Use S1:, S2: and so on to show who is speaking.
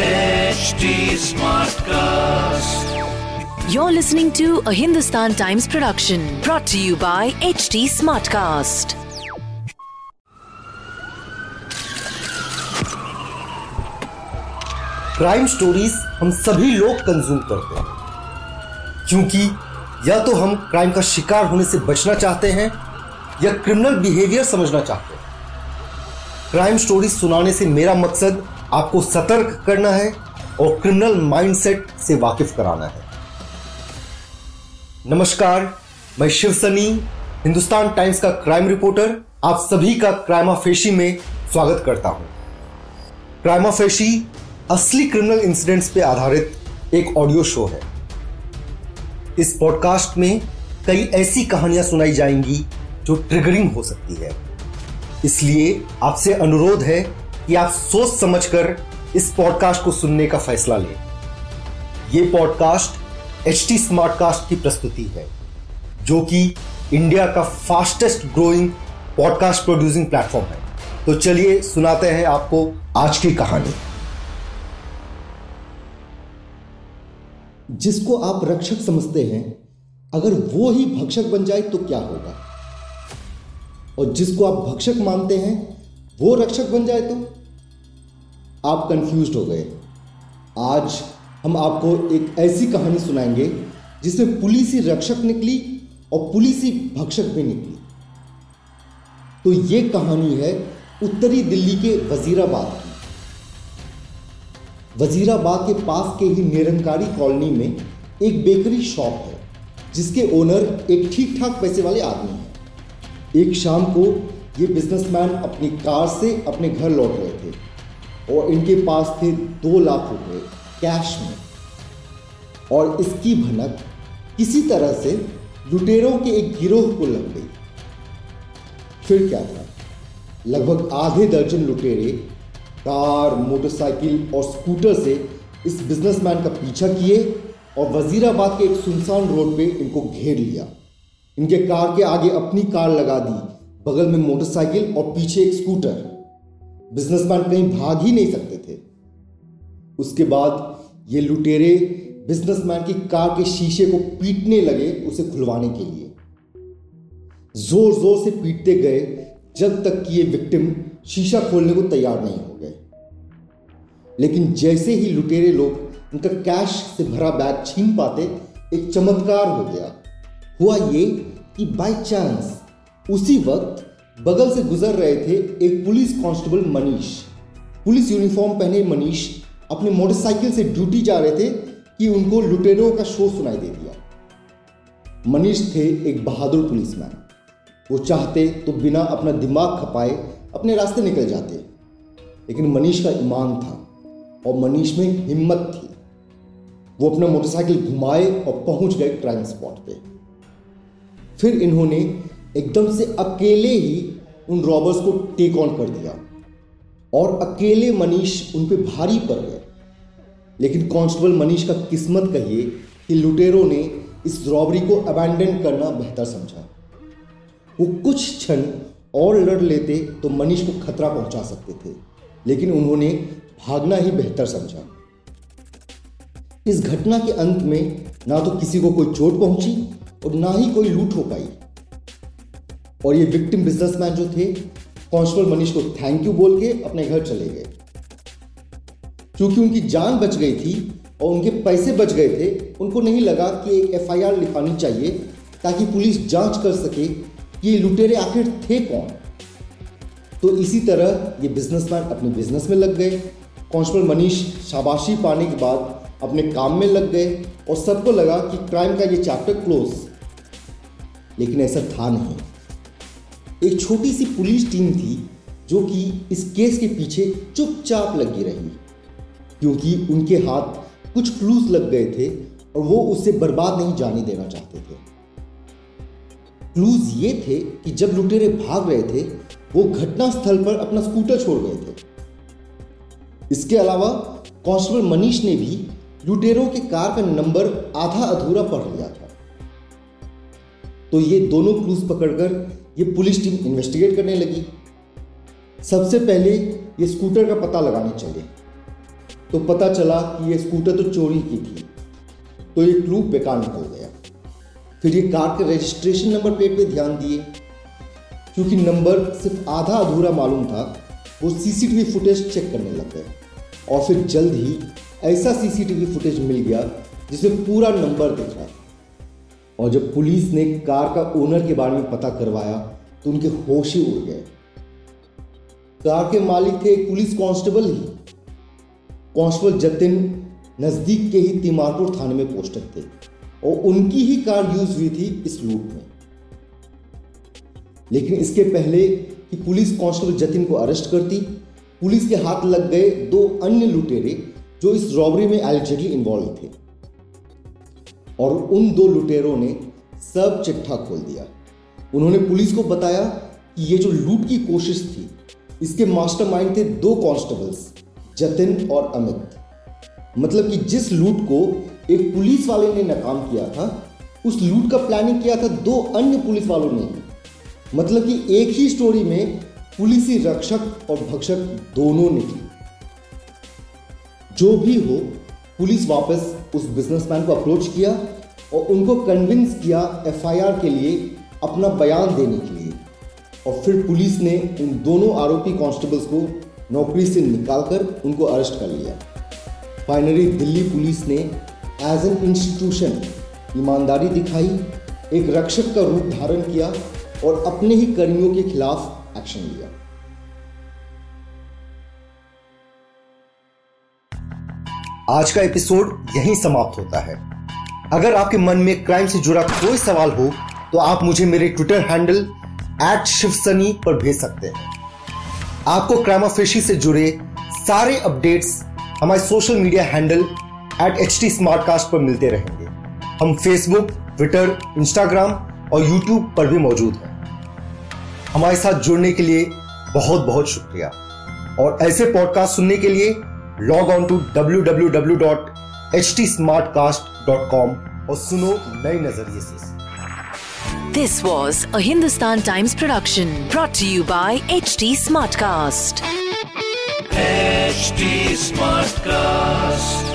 S1: HD Smartcast.
S2: You're listening to a Hindustan Times production brought to you by HT Smartcast.
S3: Crime stories हम सभी लोग consume करते हैं क्योंकि या तो हम क्राइम का शिकार होने से बचना चाहते हैं या क्रिमिनल बिहेवियर समझना चाहते हैं क्राइम स्टोरीज सुनाने से मेरा मकसद आपको सतर्क करना है और क्रिमिनल माइंडसेट से वाकिफ कराना है। नमस्कार, मैं शिव सनी, हिंदुस्तान टाइम्स का क्राइम रिपोर्टर आप सभी का क्राइमा फेशी में स्वागत करता हूँ। क्राइमा फेशी असली क्रिमिनल इंसिडेंट्स पे आधारित एक ऑडियो शो है। इस पॉडकास्ट में कई ऐसी कहानियाँ सुनाई जाएँगी जो ट्रिगरिंग हो सकती है। इसलिए आपसे अनुरोध है कि आप सोच समझकर इस पॉडकास्ट को सुनने का फैसला लें। यह पॉडकास्ट एच टी स्मार्टकास्ट की प्रस्तुति है, जो कि इंडिया का fastest growing podcast producing platform है। तो चलिए सुनाते हैं आपको आज की कहानी। जिसको आप रक्षक समझते हैं, अगर वो ही भक्षक बन जाए तो क्या होगा? और जिसको आप भक्षक मानते हैं, वो रक्षक बन जाए तो? आप कंफ्यूज हो गए। आज हम आपको एक ऐसी कहानी सुनाएँगे, जिसमें पुलिस रक्षक निकली और पुलिस भक्षक भी निकली। तो ये कहानी है उत्तरी दिल्ली के वजीराबाद की। वजीराबाद के पास के ही निरंकारी कॉलोनी में एक बेकरी शॉप है, जिसके ओनर एक ठीक ठाक पैसे वाले आदमी हैं। एक शाम को ये बिजनेसमैन अपनी कार से अपने घर लौट रहे थे। और इनके पास थे दो लाख रुपए कैश में। और इसकी भनक किसी तरह से लुटेरों के एक गिरोह को लग गई। फिर क्या था? लगभग आधे दर्जन लुटेरे, कार, मोटरसाइकिल और स्कूटर से इस बिजनेसमैन का पीछा किए और वजीराबाद के एक सुनसान रोड पे इनको घेर लिया। इनके कार के आगे अपनी कार लगा दी, बगल में मोटरसाइकिल और पीछे एक स्कूटर। बिजनेसमैन कहीं भाग ही नहीं सकते थे। उसके बाद ये लुटेरे बिजनेसमैन की कार के शीशे को पीटने लगे उसे खुलवाने के लिए। ज़ोर ज़ोर से पीटते गए, जब तक कि ये विक्टिम शीशा खोलने को तैयार नहीं हो गए। लेकिन जैसे ही लुटेरे लोग उनका कैश से भरा बैग छीन पाते, एक चमत्कार हो गया। हुआ ये कि बाय चांस उसी वक्त बगल से गुजर रहे थे एक police constable Manish. Police uniform पहने मनीष अपने मोटरसाइकिल से ड्यूटी जा रहे थे कि उनको लुटेरों का शो सुनाई दे दिया। मनीष थे एक बहादुर पुलिसमैन। वो चाहते तो बिना अपना दिमाग खपाए अपने रास्ते निकल जाते। लेकिन मनीष का ईमान था और मनीष में हिम्मत थी। वो अपना मोटरसाइकिल घुमाए और पहुँच गए क्राइम स्पॉट पे। फिर इन्होंने एकदम से अकेले ही उन रॉबर्स को टेक ऑन कर दिया। और अकेले मनीष उन पर भारी पड़ गए। लेकिन कांस्टेबल मनीष का किस्मत कहिए कि लुटेरों ने इस रॉबरी को अबैंडन करना बेहतर समझा। वो कुछ क्षण और लड़ लेते तो मनीष को खतरा पहुँचा सकते थे, लेकिन उन्होंने भागना ही बेहतर समझा। इस घटना के अंत में ना तो किसी को कोई चोट पहुँची और ना ही कोई लूट हो पाई। और ये विक्टिम बिजनेसमैन जो थे कांस्टेबल मनीष को थैंक यू बोल के अपने घर चले गए। क्योंकि उनकी जान बच गई थी और उनके पैसे बच गए थे, उनको नहीं लगा कि एक एफआईआर लिखानी चाहिए ताकि पुलिस जाँच कर सके कि ये लुटेरे आखिर थे कौन। तो इसी तरह ये बिजनेसमैन अपने बिज़नेस में लग गए। कांस्टेबल मनीष शाबाशी पाने के बाद अपने काम में लग गए और सबको लगा कि क्राइम का ये चैप्टर क्लोज लेकिन ऐसा था नहीं। एक छोटी सी पुलिस टीम थी जो कि इस केस के पीछे चुपचाप लगी रही। क्योंकि उनके हाथ कुछ क्लूज लग गए थे और वो उसे बर्बाद नहीं जाने देना चाहते थे। क्लूज ये थे कि जब लुटेरे भाग रहे थे, वो घटना स्थल पर अपना स्कूटर छोड़ गए थे। इसके अलावा कांस्टेबल मनीष ने भी लुटेरों के कार का नंबर आधा अधूरा पढ़ लिया था। तो ये दोनों क्लूज पकड़कर ये पुलिस टीम इन्वेस्टिगेट करने लगी। सबसे पहले ये स्कूटर का पता लगाने चले। तो पता चला कि यह स्कूटर तो चोरी की थी। तो ये क्लू बेकार निकल गया। फिर ये कार के रजिस्ट्रेशन नंबर प्लेट पे ध्यान दिए। क्योंकि नंबर सिर्फ़ आधा अधूरा मालूम था, वो सीसीटीवी फुटेज चेक करने लग गए। और फिर जल्द ही ऐसा सीसीटीवी फुटेज मिल गया जिसमें पूरा नंबर दिख रहा और जब पुलिस ने कार का ओनर के बारे में पता करवाया तो उनके होश ही उड़ गए। कार के मालिक थे एक पुलिस कांस्टेबल ही। कांस्टेबल जतिन नज़दीक के ही तिमारपुर थाने में पोस्टेड थे और उनकी ही कार यूज़ हुई थी इस लूट में। लेकिन इसके पहले कि पुलिस कांस्टेबल जतिन को अरेस्ट करती, पुलिस के हाथ लग गए दो अन्य लुटेरे जो इस रॉबरी में एलिजेडली इन्वॉल्व थे। और उन दो लुटेरों ने सब चिट्ठा खोल दिया। उन्होंने पुलिस को बताया कि ये जो लूट की कोशिश थी, इसके मास्टरमाइंड थे दो कांस्टेबल्स, जतिन और अमित। मतलब कि जिस लूट को एक पुलिस वाले ने नाकाम किया था, उस लूट का प्लानिंग किया था दो अन्य पुलिस वालों ने। मतलब कि एक ही स्टोरी में पुलिसी रक्षक और भक्षक दोनों निकली जो भी हो पुलिस वापस उस बिजनेसमैन को अप्रोच किया और उनको कन्विंस किया एफआईआर के लिए अपना बयान देने के लिए। और फिर पुलिस ने उन दोनों आरोपी कांस्टेबल्स को नौकरी से निकालकर उनको अरेस्ट कर लिया। फाइनली दिल्ली पुलिस ने एज एन इंस्टीट्यूशन ईमानदारी दिखाई, एक रक्षक का रूप धारण किया और अपने ही कर्मियों के खिलाफ एक्शन लिया। आज का एपिसोड यहीं समाप्त होता है। अगर आपके मन में क्राइम से जुड़ा कोई सवाल हो तो आप मुझे मेरे ट्विटर हैंडल एट शिवसनी पर भेज सकते हैं। आपको क्राइमाफेशी से जुड़े सारे अपडेट्स हमारे social media handle at H T पर मिलते रहेंगे। हम फेसबुक ट्विटर इंस्टाग्राम और यूट्यूब पर भी मौजूद हैं। हमारे साथ जुड़ने के लिए बहुत बहुत शुक्रिया। और ऐसे पॉडकास्ट सुनने के लिए Log on to W W W dot H T smart cast dot com और सुनो नए नजरिए से
S2: This was a Hindustan Times production brought to you by HT Smartcast.
S1: HT Smartcast.